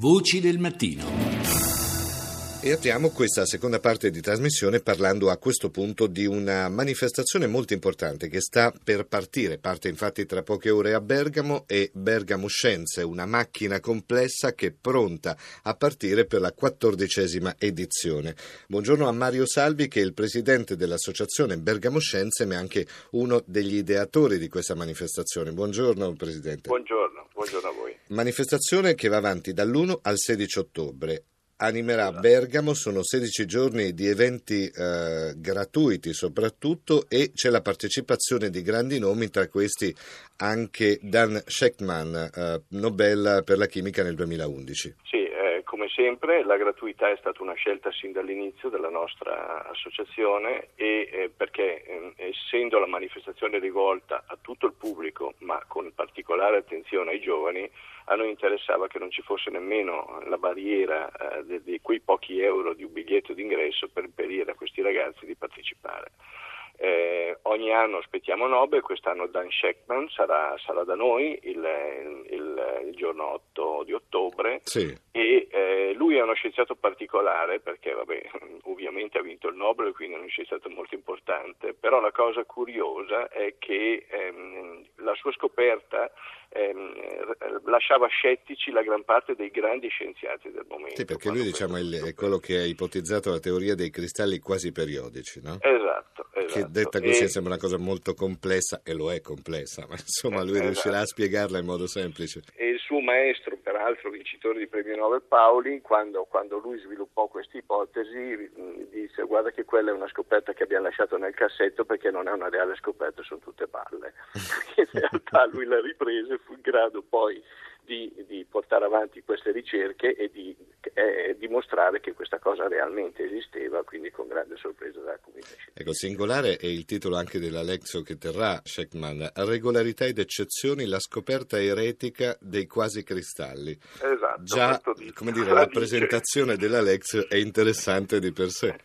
Voci del mattino. E apriamo questa seconda parte di trasmissione parlando a questo punto di una manifestazione molto importante che sta per partire. Parte infatti tra poche ore a Bergamo e Bergamo Scienze, una macchina complessa che è pronta a partire per la quattordicesima edizione. Buongiorno a Mario Salvi che è il presidente dell'associazione Bergamo Scienze ma è anche uno degli ideatori di questa manifestazione. Buongiorno Presidente. Buongiorno, buongiorno a voi. Manifestazione che va avanti dall'1 al 16 ottobre. Animerà. Bergamo, sono 16 giorni di eventi eh, gratuiti soprattutto e c'è la partecipazione di grandi nomi, tra questi anche Dan Scheckman, eh, Nobel per la chimica nel 2011. Sì, sempre la gratuità è stata una scelta sin dall'inizio della nostra associazione e eh, perché eh, essendo la manifestazione rivolta a tutto il pubblico ma con particolare attenzione ai giovani, a noi interessava che non ci fosse nemmeno la barriera eh, di, di quei pochi euro di un biglietto d'ingresso per impedire a questi ragazzi di partecipare. Eh, ogni anno aspettiamo Nobel, quest'anno Dan Scheckman sarà, sarà da noi il, il, il, giorno 8 di ottobre Sì. e eh, lui è uno scienziato particolare perché vabbè, ovviamente ha vinto il Nobel quindi è uno scienziato molto importante, però la cosa curiosa è che ehm, la sua scoperta ehm, lasciava scettici la gran parte dei grandi scienziati del momento. Sì, perché lui diciamo, è, il- è quello che ha ipotizzato la teoria dei cristalli quasi periodici, no? Esatto, esatto. Che detta così E- sembra una cosa molto complessa e lo è complessa, ma insomma lui Eh, riuscirà a esatto. spiegarla in modo semplice. e il suo maestro, peraltro vincitore di premio Nobel Paoli, quando, quando lui sviluppò questa ipotesi, disse guarda che quella è una scoperta che abbiamo lasciato nel cassetto perché non è una reale scoperta, sono tutte balle. in realtà lui la riprese fu in grado poi di, di portare avanti queste ricerche e di eh, dimostrare che questa cosa realmente esisteva, quindi con grande sorpresa della comunità scientifica. Ecco, singolare è il titolo anche della lezione che terrà Scheckman, Regolarità ed eccezioni, la scoperta eretica dei quasi cristalli. Esatto, Già, come dire, la la presentazione della è interessante di per sé.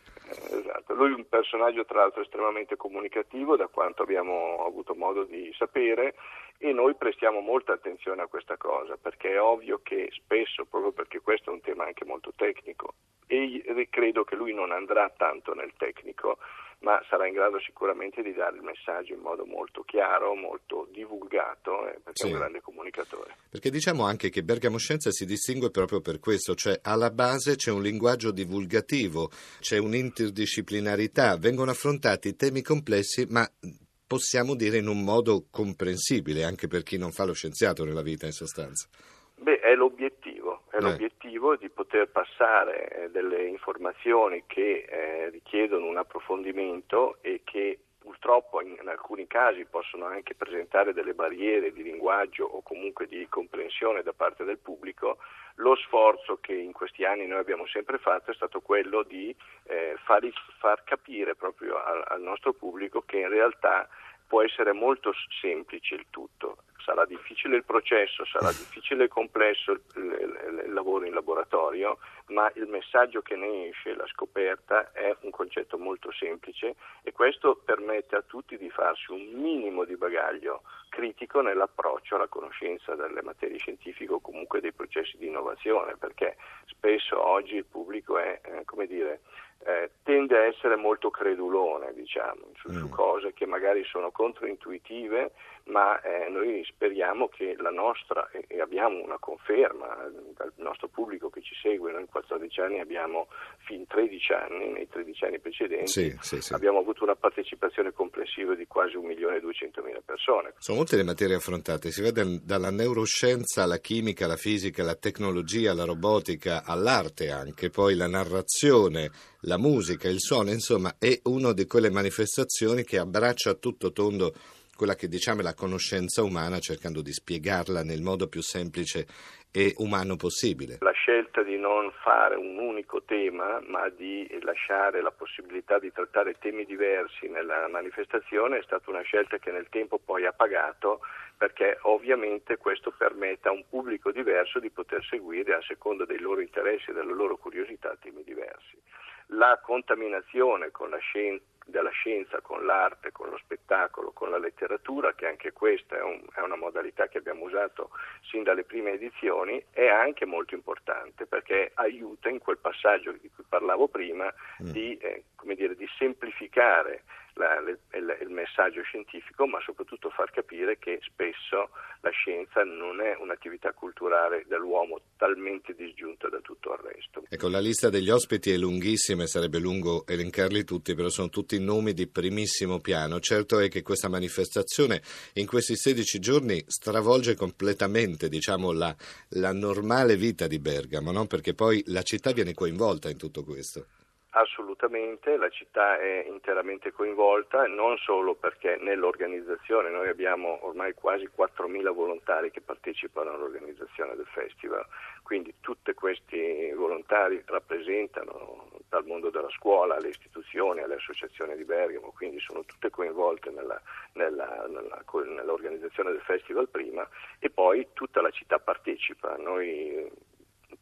Lui è un personaggio tra l'altro estremamente comunicativo, da quanto abbiamo avuto modo di sapere, e noi prestiamo molta attenzione a questa cosa, perché è ovvio che spesso, proprio perché questo è un tema anche molto tecnico, e credo che lui non andrà tanto nel tecnico, ma sarà in grado sicuramente di dare il messaggio in modo molto chiaro, molto divulgato, eh, perché è Sì. un grande comunicatore. Perché diciamo anche che Bergamo Scienza si distingue proprio per questo, cioè alla base c'è un linguaggio divulgativo, c'è un'interdisciplinarità, vengono affrontati temi complessi, ma possiamo dire in un modo comprensibile anche per chi non fa lo scienziato nella vita in sostanza. Beh, è l'obiettivo, è l'obiettivo di poter passare eh, delle informazioni che eh, richiedono un approfondimento e che purtroppo in, in alcuni casi possono anche presentare delle barriere di linguaggio o comunque di comprensione da parte del pubblico. Lo sforzo che in questi anni noi abbiamo sempre fatto è stato quello di eh, far, far capire proprio al, al nostro pubblico che in realtà può essere molto semplice il tutto. Sarà difficile il processo, sarà difficile e complesso il- il lavoro in laboratorio, ma il messaggio che ne esce, la scoperta, è un concetto molto semplice e questo permette a tutti di farsi un minimo di bagaglio critico nell'approccio alla conoscenza delle materie scientifiche o comunque dei processi di innovazione, perché spesso oggi il pubblico è, eh, come dire, eh, tende a essere molto credulone, diciamo, su, su Mm. cose che magari sono controintuitive, ma eh, noi speriamo che la nostra, e, abbiamo una conferma eh, dal nostro pubblico che ci segue, noi in 14 anni abbiamo, fin 13 anni, nei 13 anni precedenti, Sì, sì, sì. abbiamo avuto una partecipazione complessiva di quasi 1.200.000 persone. Sono molte le materie affrontate, si dal- dalla neuroscienza alla chimica, alla fisica, alla tecnologia, alla robotica, all'arte anche, poi la narrazione, la musica, il suono, insomma è una di quelle manifestazioni che abbraccia a tutto tondo quella che diciamo è la conoscenza umana cercando di spiegarla nel modo più semplice e umano possibile. La scelta di non fare un unico tema, ma di lasciare la possibilità di trattare temi diversi nella manifestazione è stata una scelta che nel tempo poi ha pagato perché ovviamente questo permette a un pubblico diverso di poter seguire a seconda dei loro interessi e delle loro curiosità temi diversi. La contaminazione con la, scien- della scienza con l'arte, con lo spettacolo, con la letteratura, che anche questa è, un, è, una modalità che abbiamo usato sin dalle prime edizioni, è anche molto importante perché aiuta in quel passaggio di cui parlavo prima mm. di, eh, dire, di semplificare la, il, il, messaggio scientifico, ma soprattutto far capire che spesso la scienza non è un'attività culturale dell'uomo talmente disgiunta da tutto il resto. Ecco, la lista degli ospiti è lunghissima e sarebbe lungo elencarli tutti, però sono tutti nomi di primissimo piano. Certo è che questa manifestazione in questi 16 giorni stravolge completamente diciamo, la, la normale vita di Bergamo, no? perché poi la città viene coinvolta in tutto questo. Assolutamente, la città è interamente coinvolta, non solo perché nell'organizzazione noi abbiamo ormai quasi 4.000 volontari che partecipano all'organizzazione del festival, quindi tutti questi volontari rappresentano dal mondo della scuola alle istituzioni, alle associazioni di Bergamo, quindi sono tutte coinvolte nella, nella, nella, nell'organizzazione del festival prima e poi tutta la città partecipa. Noi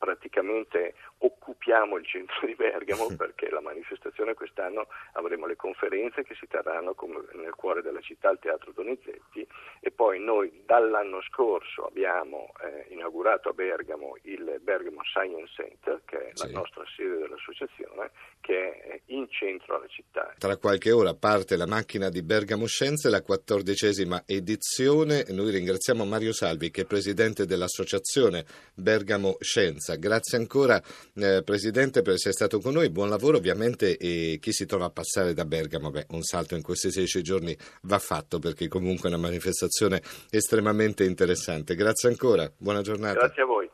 praticamente occupiamo il centro di Bergamo perché la manifestazione quest'anno avremo le conferenze che si terranno nel cuore della città al Teatro Donizetti e poi noi dall'anno scorso abbiamo eh, inaugurato a Bergamo il Bergamo Science Center che è sì. la nostra sede dell'associazione che è in centro alla città. Tra qualche ora parte la macchina di Bergamo Scienze, la quattordicesima edizione. Noi ringraziamo Mario Salvi che è presidente dell'associazione Bergamo Scienza. Grazie ancora eh, Presidente per essere stato con noi, buon lavoro ovviamente e chi si trova a passare da Bergamo, beh, un salto in questi 16 giorni va fatto perché comunque è una manifestazione estremamente interessante. Grazie ancora, buona giornata. Grazie a voi.